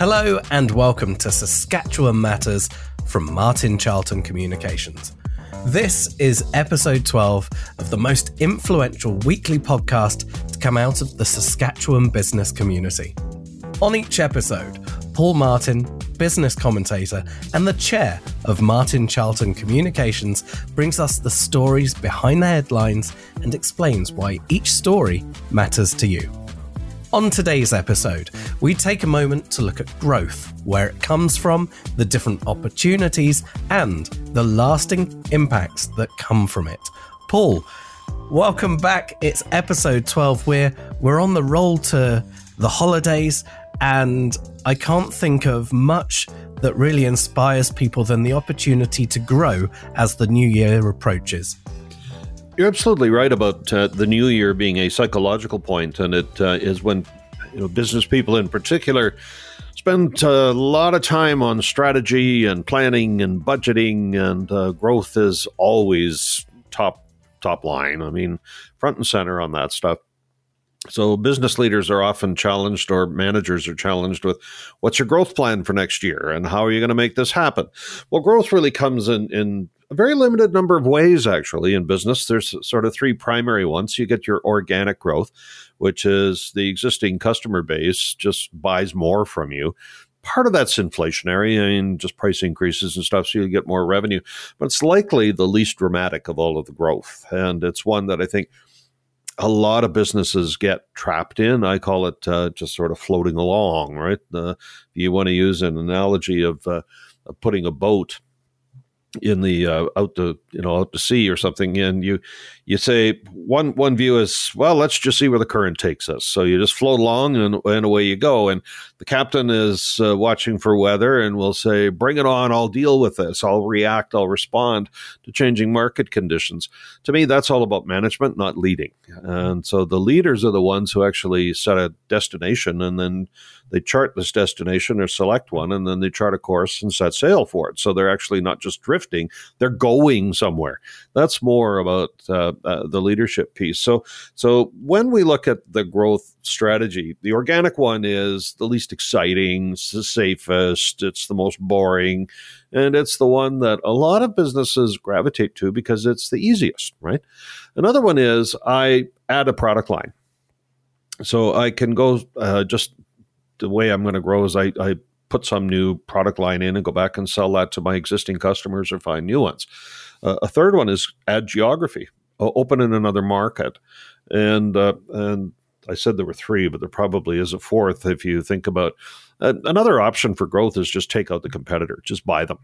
Hello and welcome to Saskatchewan Matters from Martin Charlton Communications. This is episode 12 of the most influential weekly podcast to come out of the Saskatchewan business community. On each episode, Paul Martin, business commentator and the chair of Martin Charlton Communications, brings us the stories behind the headlines and explains why each story matters to you. On today's episode, we take a moment to look at growth, where it comes from, the different opportunities, and the lasting impacts that come from it. Paul, welcome back. It's episode 12. We're, we're on the roll to the holidays, and I can't think of much that really inspires people than the opportunity to grow as the new year approaches. You're absolutely right about uh, the new year being a psychological point, and it uh, is when you know business people in particular spend a lot of time on strategy and planning and budgeting, and uh, growth is always top top line. I mean, front and center on that stuff. So business leaders are often challenged or managers are challenged with what's your growth plan for next year and how are you going to make this happen? Well, growth really comes in in a very limited number of ways actually in business. There's sort of three primary ones. You get your organic growth, which is the existing customer base just buys more from you part of that's inflationary. I mean, just price increases and stuff, so you get more revenue. But it's likely the least dramatic of all of the growth. And it's one that I think a lot of businesses get trapped in. I call it uh, just sort of floating along, right? Uh, you want to use an analogy of, uh, of putting a boat in the uh, out the you know out to sea or something and you you say one one view is well let's just see where the current takes us. So you just float along and, and away you go. And the captain is uh, watching for weather and will say bring it on. I'll deal with this. I'll react. I'll respond to changing market conditions. To me that's all about management not leading. And so the leaders are the ones who actually set a destination and then they chart this destination or select one and then they chart a course and set sail for it. So they're actually not just drifting, they're going somewhere. That's more about uh, uh, the leadership piece. So, so when we look at the growth strategy, the organic one is the least exciting, it's the safest, it's the most boring, and it's the one that a lot of businesses gravitate to because it's the easiest, right? Another one is I add a product line. So I can go uh, just the way I'm going to grow is I, I put some new product line in and go back and sell that to my existing customers or find new ones. Uh, a third one is add geography, open in another market, and uh, and I said there were three, but there probably is a fourth if you think about. Uh, another option for growth is just take out the competitor, just buy them.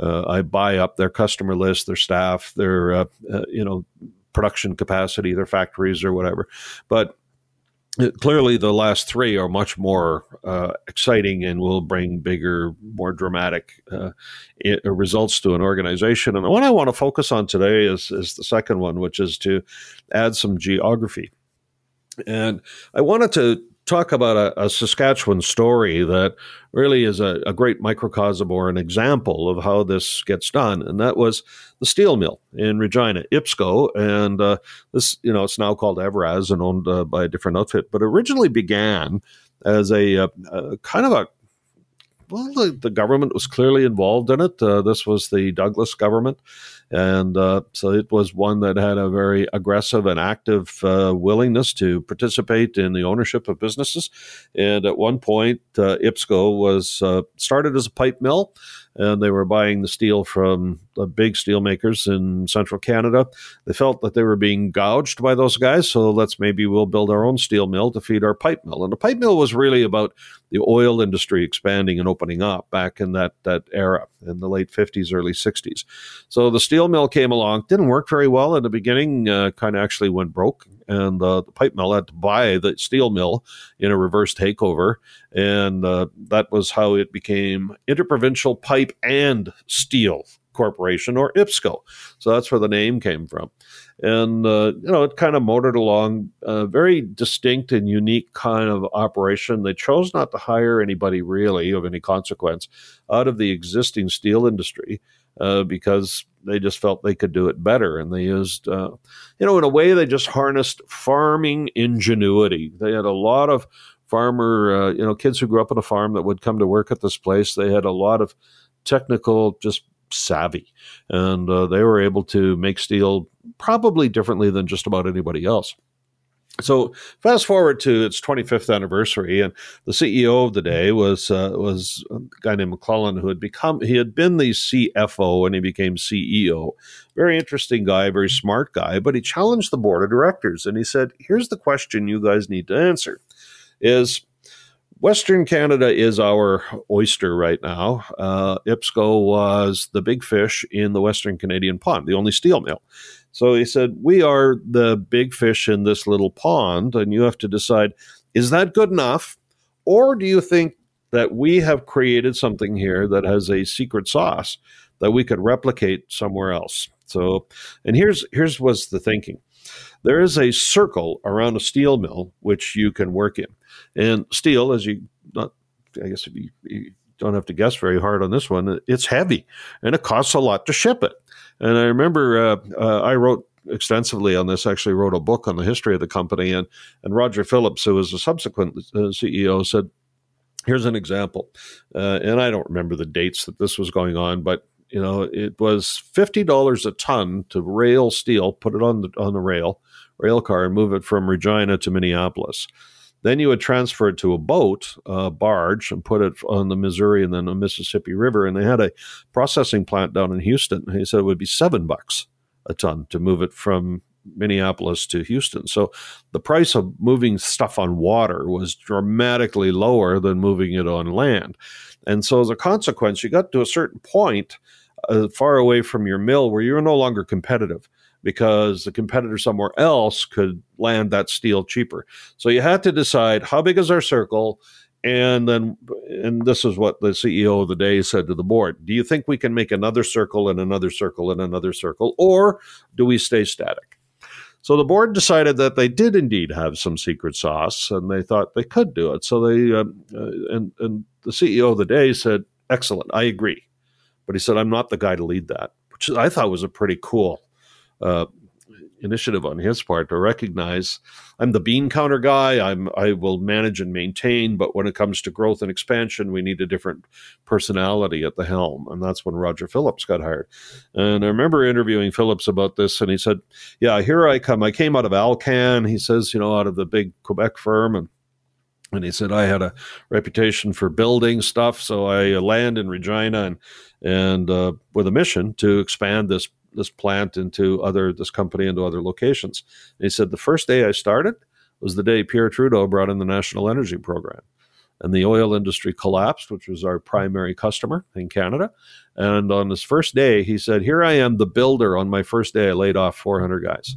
Uh, I buy up their customer list, their staff, their uh, uh, you know production capacity, their factories or whatever. But clearly the last three are much more uh, exciting and will bring bigger, more dramatic uh, results to an organization. And the one I want to focus on today is, is the second one, which is to add some geography. And I wanted to talk about a, a, Saskatchewan story that really is a, a, great microcosm or an example of how this gets done, and that was the steel mill in Regina, IPSCO, and uh, this you know it's now called Evraz and owned uh, by a different outfit, but originally began as a, a uh, kind of a well, the, the, government was clearly involved in it. Uh, this was the Douglas government. And uh, so it was one that had a very aggressive and active uh, willingness to participate in the ownership of businesses. And at one point, uh, IPSCO was uh, started as a pipe mill and they were buying the steel from the big steel makers in central Canada. They felt that they were being gouged by those guys, so let's maybe we'll build our own steel mill to feed our pipe mill. And the pipe mill was really about the oil industry expanding and opening up back in that that era in the late 50s, early 60s. So the steel mill came along, didn't work very well in the beginning, uh, kind of actually went broke, and uh, the pipe mill had to buy the steel mill in a reverse takeover, and uh, that was how it became Interprovincial Pipe and Steel Corporation or IPSCO. So that's where the name came from. And, uh, you know, it kind of motored along a very distinct and unique kind of operation. They chose not to hire anybody really of any consequence out of the existing steel industry uh, because they just felt they could do it better. And they used, uh, you know, in a way, they just harnessed farming ingenuity. They had a lot of farmer, uh, you know, kids who grew up on a farm that would come to work at this place. They had a lot of technical, just savvy, and uh, they were able to make steel probably differently than just about anybody else. So fast forward to its 25th anniversary, and the CEO of the day was uh, was a guy named McClellan, who had become he had been the CFO and he became CEO. Very interesting guy, very smart guy, but he challenged the board of directors and he said, "Here's the question you guys need to answer: Is Western Canada is our oyster right now. Uh, IPSCO was the big fish in the Western Canadian pond, the only steel mill. So he said, We are the big fish in this little pond, and you have to decide is that good enough? Or do you think that we have created something here that has a secret sauce that we could replicate somewhere else? So, and here's here's what's the thinking. There is a circle around a steel mill which you can work in, and steel, as you not, I guess if you, you don't have to guess very hard on this one, it's heavy and it costs a lot to ship it. And I remember uh, uh, I wrote extensively on this. Actually, wrote a book on the history of the company, and and Roger Phillips, who was a subsequent uh, CEO, said, "Here's an example." Uh, and I don't remember the dates that this was going on, but you know, it was fifty dollars a ton to rail steel, put it on the on the rail rail car, and move it from Regina to Minneapolis. Then you would transfer it to a boat, a barge, and put it on the Missouri and then the Mississippi River. And they had a processing plant down in Houston. He said it would be seven bucks a ton to move it from Minneapolis to Houston. So the price of moving stuff on water was dramatically lower than moving it on land. And so as a consequence, you got to a certain point uh, far away from your mill where you're no longer competitive because the competitor somewhere else could land that steel cheaper. So you had to decide how big is our circle, and then and this is what the CEO of the day said to the board: Do you think we can make another circle and another circle and another circle, or do we stay static? So the board decided that they did indeed have some secret sauce, and they thought they could do it. So they uh, uh, and and the CEO of the day said, "Excellent, I agree," but he said, "I'm not the guy to lead that," which I thought was a pretty cool uh, initiative on his part to recognize I'm the bean counter guy. I'm I will manage and maintain, but when it comes to growth and expansion, we need a different personality at the helm, and that's when Roger Phillips got hired. And I remember interviewing Phillips about this, and he said, "Yeah, here I come. I came out of Alcan." He says, "You know, out of the big Quebec firm, and." And he said, I had a reputation for building stuff, so I land in Regina and and uh, with a mission to expand this this plant into other this company into other locations. And he said the first day I started was the day Pierre Trudeau brought in the National Energy Program. And the oil industry collapsed, which was our primary customer in Canada. And on his first day, he said, Here I am, the builder. On my first day, I laid off 400 guys.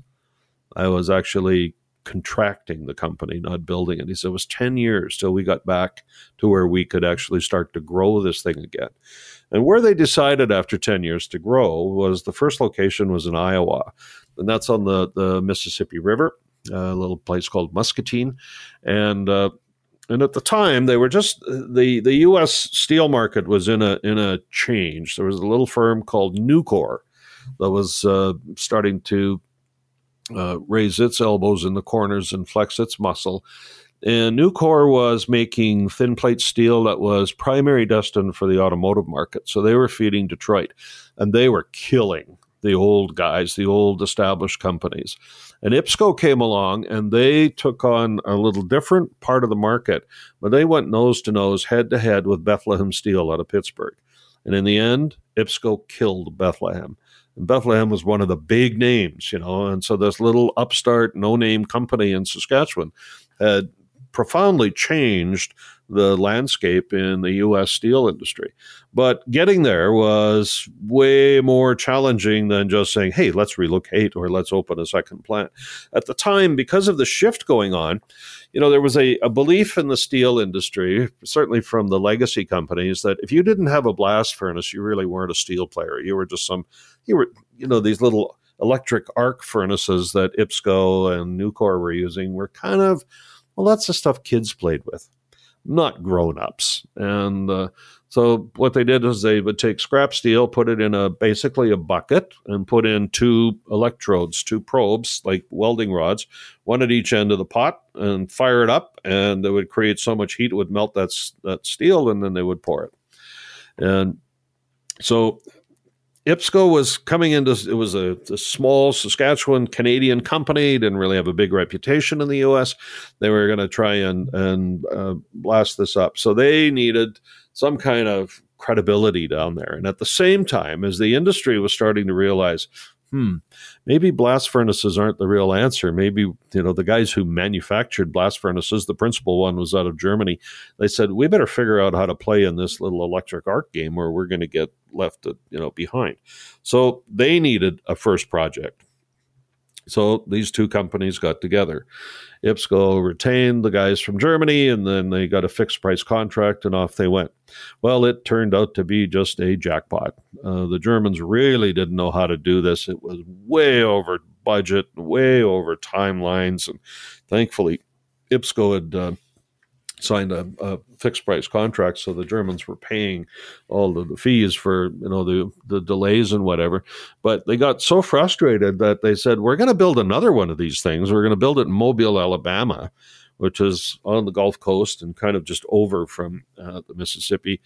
I was actually contracting the company, not building it. He said it was 10 years till we got back to where we could actually start to grow this thing again. And where they decided after 10 years to grow was the first location was in Iowa, and that's on the, the Mississippi River, a little place called Muscatine. And, uh, and at the time, they were just the the U.S. steel market was in a in a change. There was a little firm called Nucor that was uh, starting to uh, raise its elbows in the corners and flex its muscle. And Nucor was making thin plate steel that was primary destined for the automotive market. So they were feeding Detroit and they were killing the old guys, the old established companies. And IPSCO came along and they took on a little different part of the market, but they went nose to nose, head to head with Bethlehem Steel out of Pittsburgh. And in the end, IPSCO killed Bethlehem. Bethlehem was one of the big names, you know, and so this little upstart, no name company in Saskatchewan had profoundly changed the landscape in the U.S. steel industry. But getting there was way more challenging than just saying, hey, let's relocate or let's open a second plant. At the time, because of the shift going on, you know, there was a, a belief in the steel industry, certainly from the legacy companies, that if you didn't have a blast furnace, you really weren't a steel player. You were just some, you were, you know, these little electric arc furnaces that IPSCO and Nucor were using were kind of well, that's the stuff kids played with. Not grown ups. And uh, so what they did is they would take scrap steel, put it in a basically a bucket, and put in two electrodes, two probes like welding rods, one at each end of the pot, and fire it up, and it would create so much heat it would melt that that steel, and then they would pour it. And so IPSCO was coming into it was a, a, small Saskatchewan Canadian company, didn't really have a big reputation in the U.S. They were going to try and and uh, blast this up, so they needed some kind of credibility down there. And at the same time, as the industry was starting to realize, hmm, maybe blast furnaces aren't the real answer. Maybe, you know, the guys who manufactured blast furnaces, the principal one was out of Germany. They said, we better figure out how to play in this little electric arc game or we're going to get left, you know, behind. So they needed a first project. So these two companies got together. IPSCO retained the guys from Germany, and then they got a fixed price contract, and off they went. Well, it turned out to be just a jackpot. Uh, the Germans really didn't know how to do this. It was way over budget, way over timelines, and thankfully, IPSCO had. Uh, signed a, a, fixed price contract, so the Germans were paying all the, the, fees for you know the the delays and whatever. But they got so frustrated that they said, "We're going to build another one of these things. We're going to build it in Mobile, Alabama." Which is on the Gulf Coast and kind of just over from uh, the Mississippi.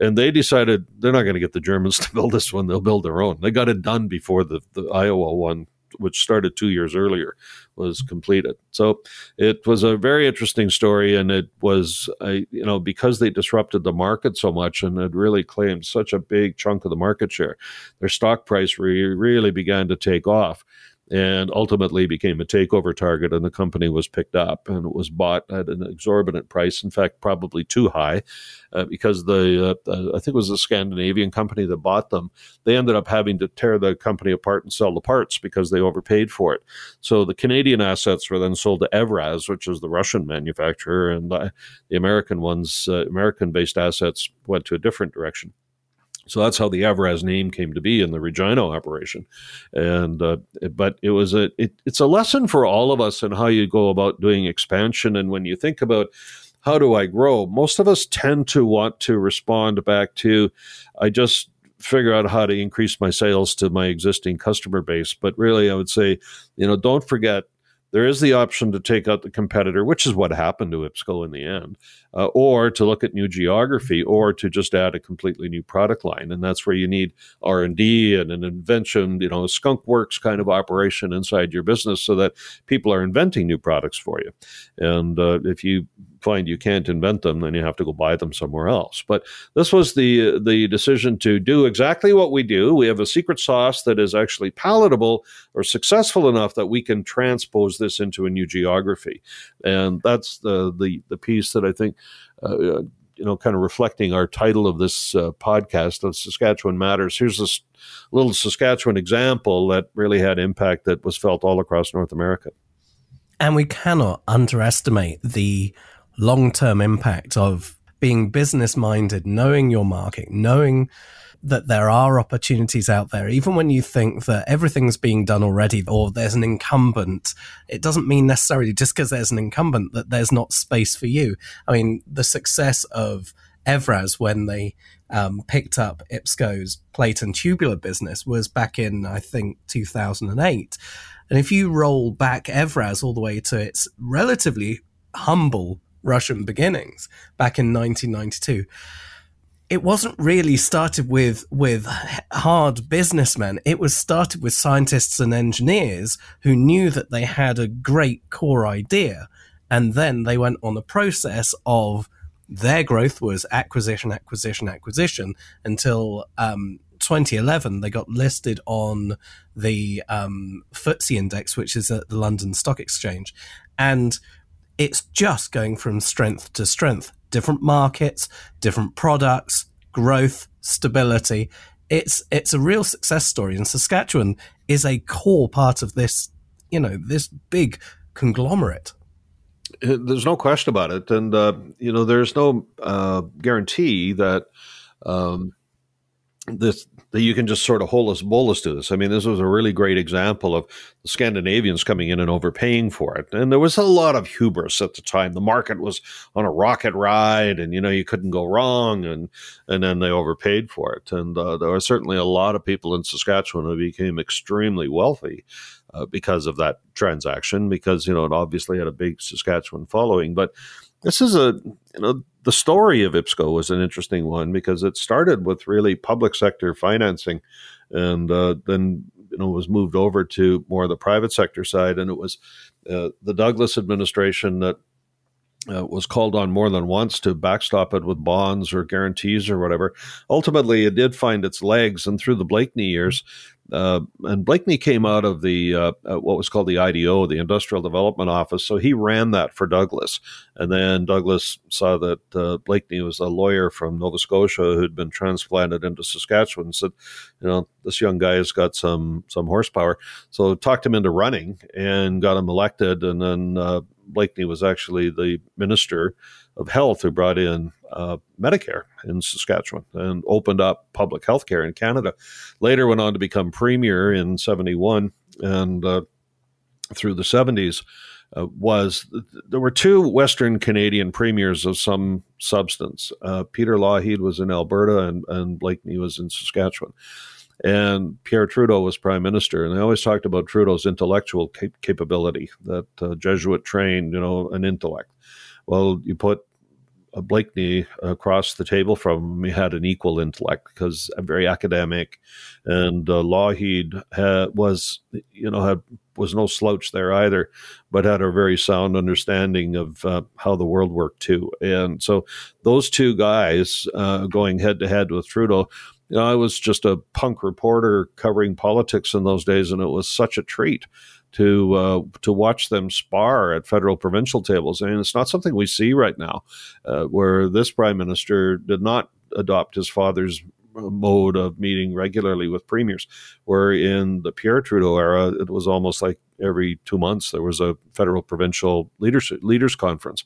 And they decided they're not going to get the Germans to build this one. They'll build their own. They got it done before the, the Iowa one which started two years earlier, was mm-hmm. completed. So it was a very interesting story, and it was, a, you know, because they disrupted the market so much and had really claimed such a big chunk of the market share, their stock price re- really began to take off and ultimately became a takeover target and the company was picked up and it was bought at an exorbitant price in fact probably too high uh, because the uh, uh, i think it was a scandinavian company that bought them. They ended up having to tear the company apart and sell the parts because they overpaid for it. So the canadian assets were then sold to evraz which is the russian manufacturer and uh, the american ones uh, american based assets went to a different direction so that's how the Evraz name came to be in the Regina operation, and uh, but it was a it, it's a lesson for all of us in how you go about doing expansion. And when you think about how do I grow, most of us tend to want to respond back to, I just figure out how to increase my sales to my existing customer base. But really, I would say, you know, don't forget there is the option to take out the competitor, which is what happened to IPSCO in the end, uh, or to look at new geography, or to just add a completely new product line, and that's where you need R and D and an invention, you know, a skunk works kind of operation inside your business, so that people are inventing new products for you. And uh, if you find you can't invent them, then you have to go buy them somewhere else. But this was the the decision to do exactly what we do. We have a secret sauce that is actually palatable or successful enough that we can transpose this into a new geography, and that's the the the piece that I think. Uh, you know, kind of reflecting our title of this uh, podcast of Saskatchewan Matters. Here's this little Saskatchewan example that really had impact that was felt all across North America. And we cannot underestimate the long term impact of being business minded, knowing your market, knowing that there are opportunities out there, even when you think that everything's being done already or there's an incumbent, it doesn't mean necessarily just because there's an incumbent that there's not space for you. I mean, the success of Evraz when they um, picked up IPSCO's plate and tubular business was back in, I think, 2008. And if you roll back Evraz all the way to its relatively humble Russian beginnings back in 1992 it wasn't really started with with hard businessmen. It was started with scientists and engineers who knew that they had a great core idea and then they went on a process of their growth was acquisition acquisition acquisition until um, 2011 they got listed on the um, FTSE index which is at the London Stock Exchange. And it's just going from strength to strength. Different markets, different products, growth, stability. It's it's a real success story, and Saskatchewan is a core part of this. You know, this big conglomerate. Uh, there's no question about it, and uh, you know, there's no uh, guarantee that um, this that you can just sort of holus bolus to this. I mean, this was a really great example of the Scandinavians coming in and overpaying for it. And there was a lot of hubris at the time. The market was on a rocket ride and, you know, you couldn't go wrong. And, and then they overpaid for it. And uh, there were certainly a lot of people in Saskatchewan who became extremely wealthy uh, because of that transaction, because, you know, it obviously had a big Saskatchewan following. But this is a, you know, the story of IPSCO was an interesting one because it started with really public sector financing and uh, then you know was moved over to more of the private sector side and it was uh, the Douglas administration that uh, was called on more than once to backstop it with bonds or guarantees or whatever. Ultimately, it did find its legs, and through the Blakeney years, uh, and Blakeney came out of the uh, uh what was called the IDO, the Industrial Development Office. So he ran that for Douglas, and then Douglas saw that uh, Blakeney was a lawyer from Nova Scotia who'd been transplanted into Saskatchewan. And said, you know, this young guy has got some some horsepower. So talked him into running and got him elected, and then uh, Blakeney was actually the minister of health who brought in uh, Medicare in Saskatchewan and opened up public health care in Canada. Later went on to become premier in 71 and uh, through the 70s. Uh, was there were two Western Canadian premiers of some substance. Uh, Peter Lougheed was in Alberta and, and Blakeney was in Saskatchewan. And Pierre Trudeau was prime minister. And they always talked about Trudeau's intellectual cap- capability, that uh, Jesuit trained, you know, an intellect. Well, you put Blakeney across the table from him, he had an equal intellect because I'm very academic, and uh, Lougheed had, was, you know, had was no slouch there either, but had a very sound understanding of uh, how the world worked too. And so those two guys uh, going head to head with Trudeau. You know, I was just a punk reporter covering politics in those days, and it was such a treat to uh, to watch them spar at federal provincial tables. I mean, it's not something we see right now, uh, where this prime minister did not adopt his father's mode of meeting regularly with premiers. Where in the Pierre Trudeau era, it was almost like every two months there was a federal provincial leaders leaders conference.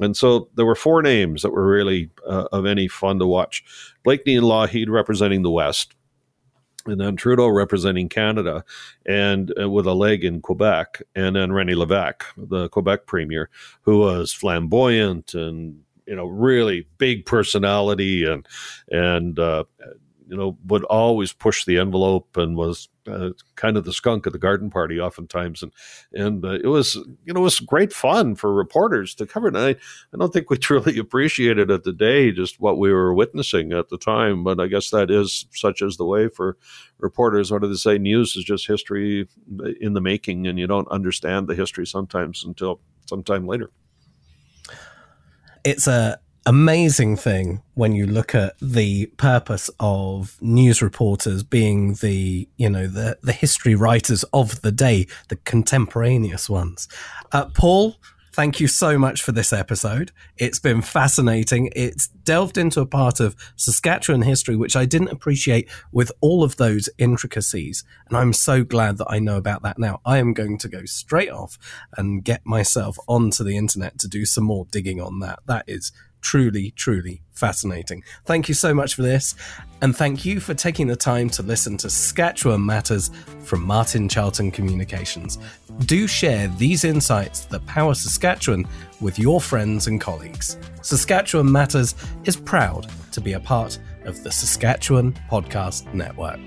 And so there were four names that were really uh, of any fun to watch. Blakeney and Lougheed representing the West, and then Trudeau representing Canada and uh, with a leg in Quebec, and then René Lévesque, the Quebec premier, who was flamboyant and you know really big personality and and uh, you know would always push the envelope and was uh, kind of the skunk at the garden party oftentimes. And and uh, it was you know it was great fun for reporters to cover and I, I don't think we truly appreciated at the day just what we were witnessing at the time. But I guess that is such as the way for reporters. What do they say? News is just history in the making and you don't understand the history sometimes until sometime later. It's a amazing thing when you look at the purpose of news reporters being the you know the the history writers of the day the contemporaneous ones. Uh, paul thank you so much for this episode. It's been fascinating. It's delved into a part of saskatchewan history which i didn't appreciate with all of those intricacies. And i'm so glad that i know about that now. I am going to go straight off and get myself onto the internet to do some more digging on that. That is truly, truly fascinating. Thank you so much for this. And thank you for taking the time to listen to Saskatchewan Matters from Martin Charlton Communications. Do share these insights that power Saskatchewan with your friends and colleagues. Saskatchewan Matters is proud to be a part of the Saskatchewan Podcast Network.